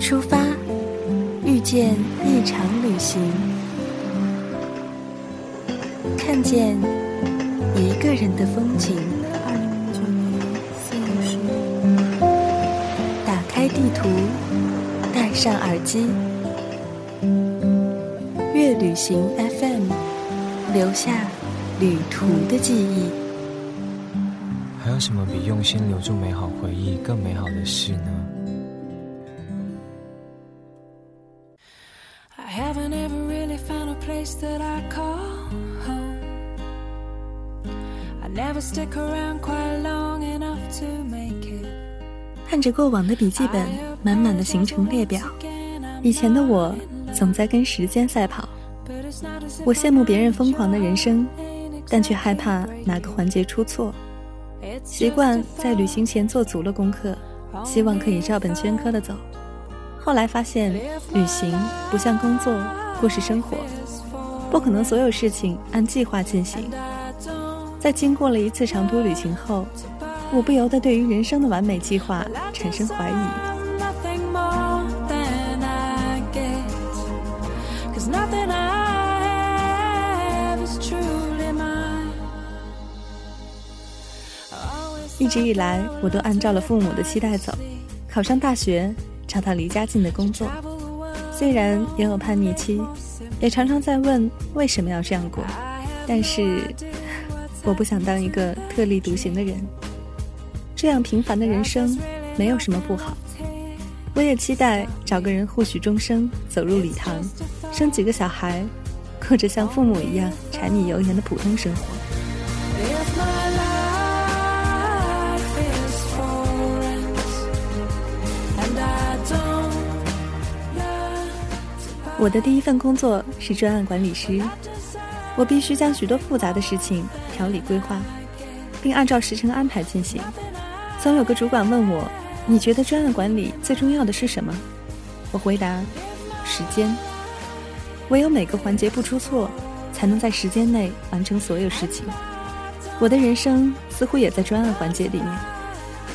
出发，遇见一场旅行，看见一个人的风景。二零零九年四月十日，打开地图，戴上耳机，月旅行 FM，留下旅途的记忆。还有什么比用心留住美好回忆更美好的事呢？看着过往的笔记本，满满的行程列表。以前的我总在跟时间赛跑，我羡慕别人疯狂的人生，但却害怕哪个环节出错。习惯在旅行前做足了功课，希望可以照本宣科的走。后来发现，旅行不像工作或是生活，不可能所有事情按计划进行。在经过了一次长途旅行后，我不由得对于人生的完美计划产生怀疑。一直以来，我都按照了父母的期待走，考上大学，找到离家近的工作。虽然也有叛逆期，也常常在问为什么要这样过，但是我不想当一个特立独行的人。这样平凡的人生没有什么不好。我也期待找个人互许终生，走入礼堂，生几个小孩，过着像父母一样柴米油盐的普通生活。我的第一份工作是专案管理师，我必须将许多复杂的事情条理规划，并按照时程安排进行。曾有个主管问我：“你觉得专案管理最重要的是什么？”我回答：“时间。唯有每个环节不出错，才能在时间内完成所有事情。”我的人生似乎也在专案环节里面。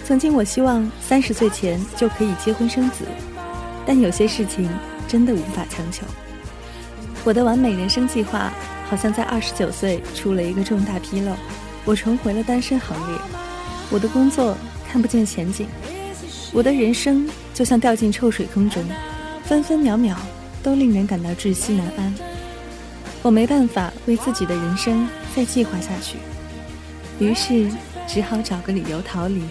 曾经我希望三十岁前就可以结婚生子，但有些事情。真的无法强求。我的完美人生计划好像在二十九岁出了一个重大纰漏，我重回了单身行列。我的工作看不见前景，我的人生就像掉进臭水坑中，分分秒秒都令人感到窒息难安。我没办法为自己的人生再计划下去，于是只好找个理由逃离。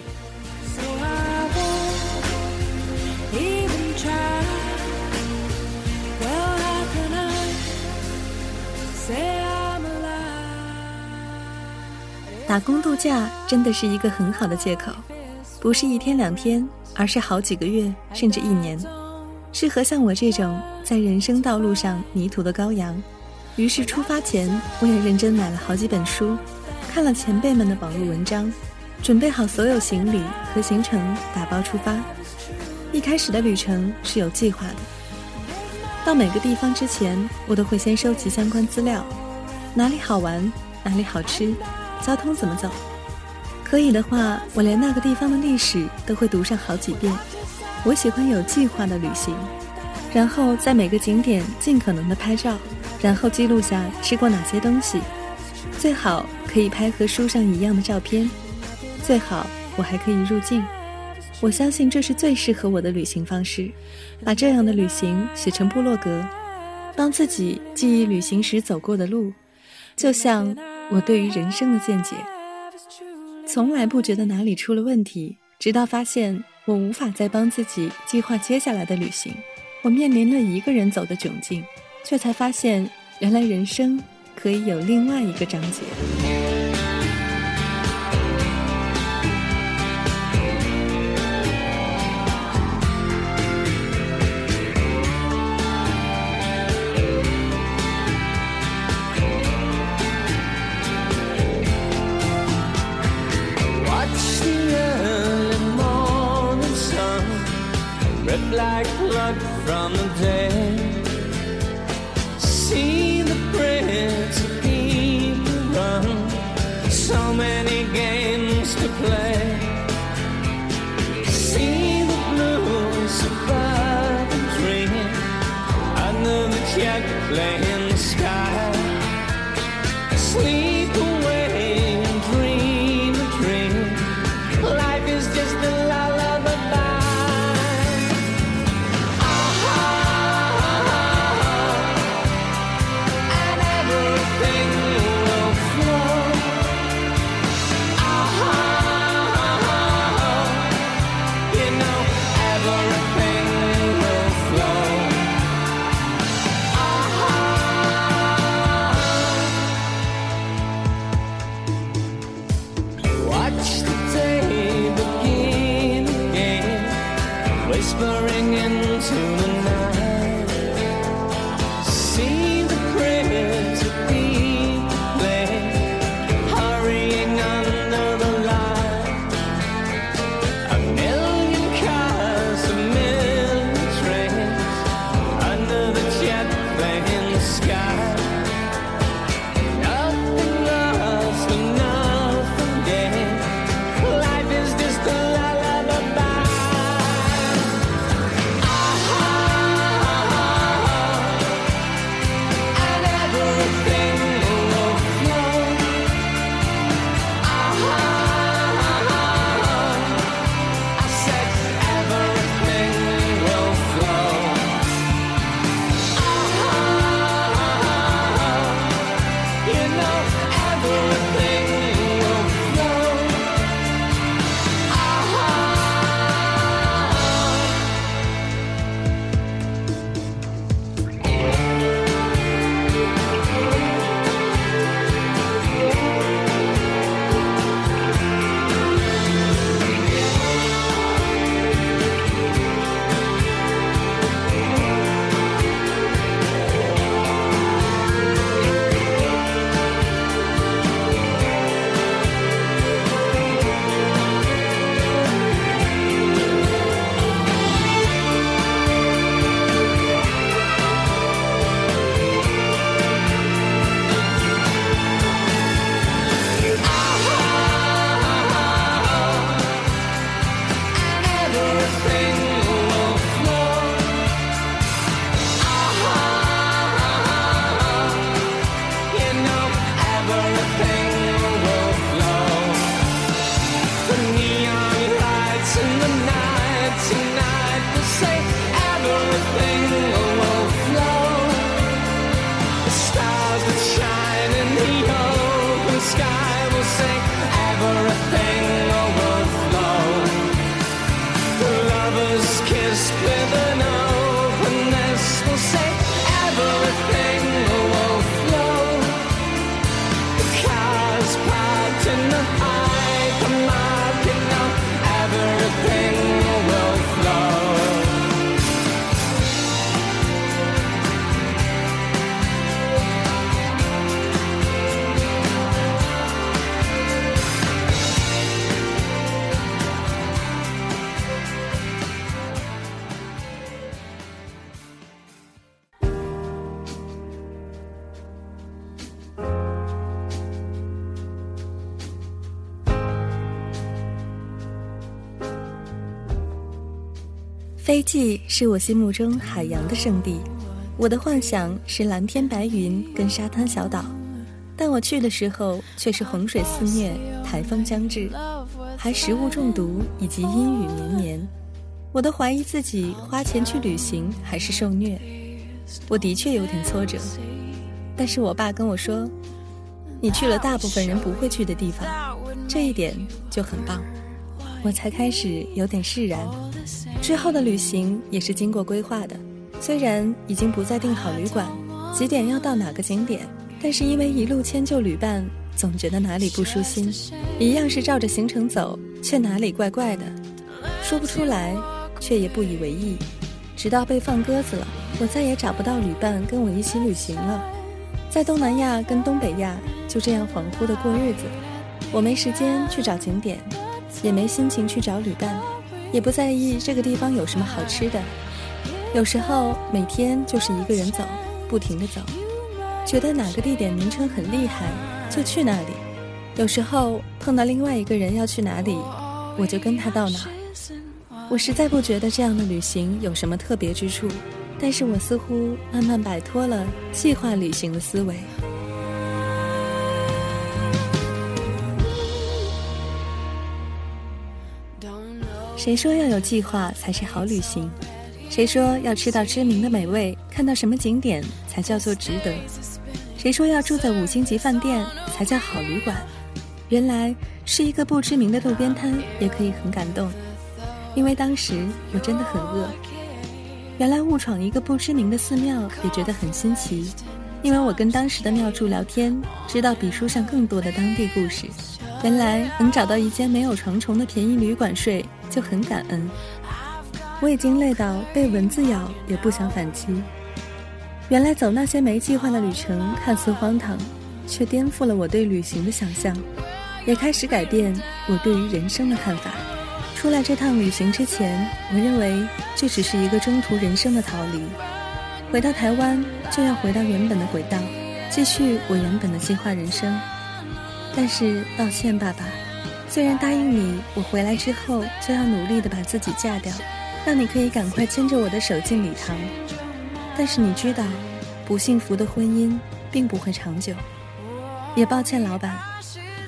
打工度假真的是一个很好的借口，不是一天两天，而是好几个月甚至一年，适合像我这种在人生道路上迷途的羔羊。于是出发前，我也认真买了好几本书，看了前辈们的网络文章，准备好所有行李和行程，打包出发。一开始的旅程是有计划的，到每个地方之前，我都会先收集相关资料，哪里好玩，哪里好吃。交通怎么走？可以的话，我连那个地方的历史都会读上好几遍。我喜欢有计划的旅行，然后在每个景点尽可能的拍照，然后记录下吃过哪些东西，最好可以拍和书上一样的照片，最好我还可以入镜。我相信这是最适合我的旅行方式，把这样的旅行写成部落格，帮自己记忆旅行时走过的路，就像。我对于人生的见解，从来不觉得哪里出了问题，直到发现我无法再帮自己计划接下来的旅行，我面临了一个人走的窘境，却才发现，原来人生可以有另外一个章节。Look like blood from the dead. See the prince of people run. So many games to play. See the blue suburban dream. Under the check plane. 斐济是我心目中海洋的圣地，我的幻想是蓝天白云跟沙滩小岛，但我去的时候却是洪水肆虐、台风将至，还食物中毒以及阴雨绵绵。我都怀疑自己花钱去旅行还是受虐，我的确有点挫折。但是我爸跟我说，你去了大部分人不会去的地方，这一点就很棒。我才开始有点释然。之后的旅行也是经过规划的，虽然已经不再订好旅馆，几点要到哪个景点，但是因为一路迁就旅伴，总觉得哪里不舒心。一样是照着行程走，却哪里怪怪的，说不出来，却也不以为意。直到被放鸽子了，我再也找不到旅伴跟我一起旅行了。在东南亚跟东北亚就这样恍惚的过日子，我没时间去找景点，也没心情去找旅伴，也不在意这个地方有什么好吃的。有时候每天就是一个人走，不停的走，觉得哪个地点名称很厉害，就去那里。有时候碰到另外一个人要去哪里，我就跟他到哪儿。我实在不觉得这样的旅行有什么特别之处，但是我似乎慢慢摆脱了计划旅行的思维。谁说要有计划才是好旅行？谁说要吃到知名的美味，看到什么景点才叫做值得？谁说要住在五星级饭店才叫好旅馆？原来是一个不知名的路边摊也可以很感动，因为当时我真的很饿。原来误闯一个不知名的寺庙也觉得很新奇，因为我跟当时的庙祝聊天，知道比书上更多的当地故事。原来能找到一间没有床虫的便宜旅馆睡就很感恩。我已经累到被蚊子咬也不想反击。原来走那些没计划的旅程看似荒唐，却颠覆了我对旅行的想象，也开始改变我对于人生的看法。出来这趟旅行之前，我认为这只是一个中途人生的逃离。回到台湾就要回到原本的轨道，继续我原本的计划人生。但是，抱歉，爸爸。虽然答应你，我回来之后就要努力的把自己嫁掉，让你可以赶快牵着我的手进礼堂。但是你知道，不幸福的婚姻并不会长久。也抱歉，老板。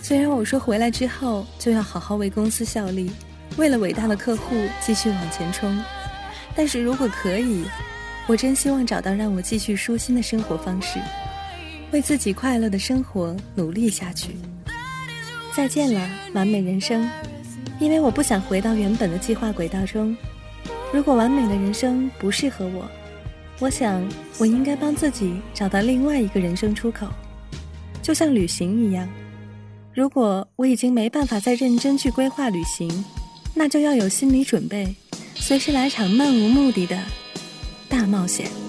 虽然我说回来之后就要好好为公司效力，为了伟大的客户继续往前冲，但是如果可以，我真希望找到让我继续舒心的生活方式，为自己快乐的生活努力下去。再见了，完美人生，因为我不想回到原本的计划轨道中。如果完美的人生不适合我，我想我应该帮自己找到另外一个人生出口，就像旅行一样。如果我已经没办法再认真去规划旅行，那就要有心理准备，随时来场漫无目的的大冒险。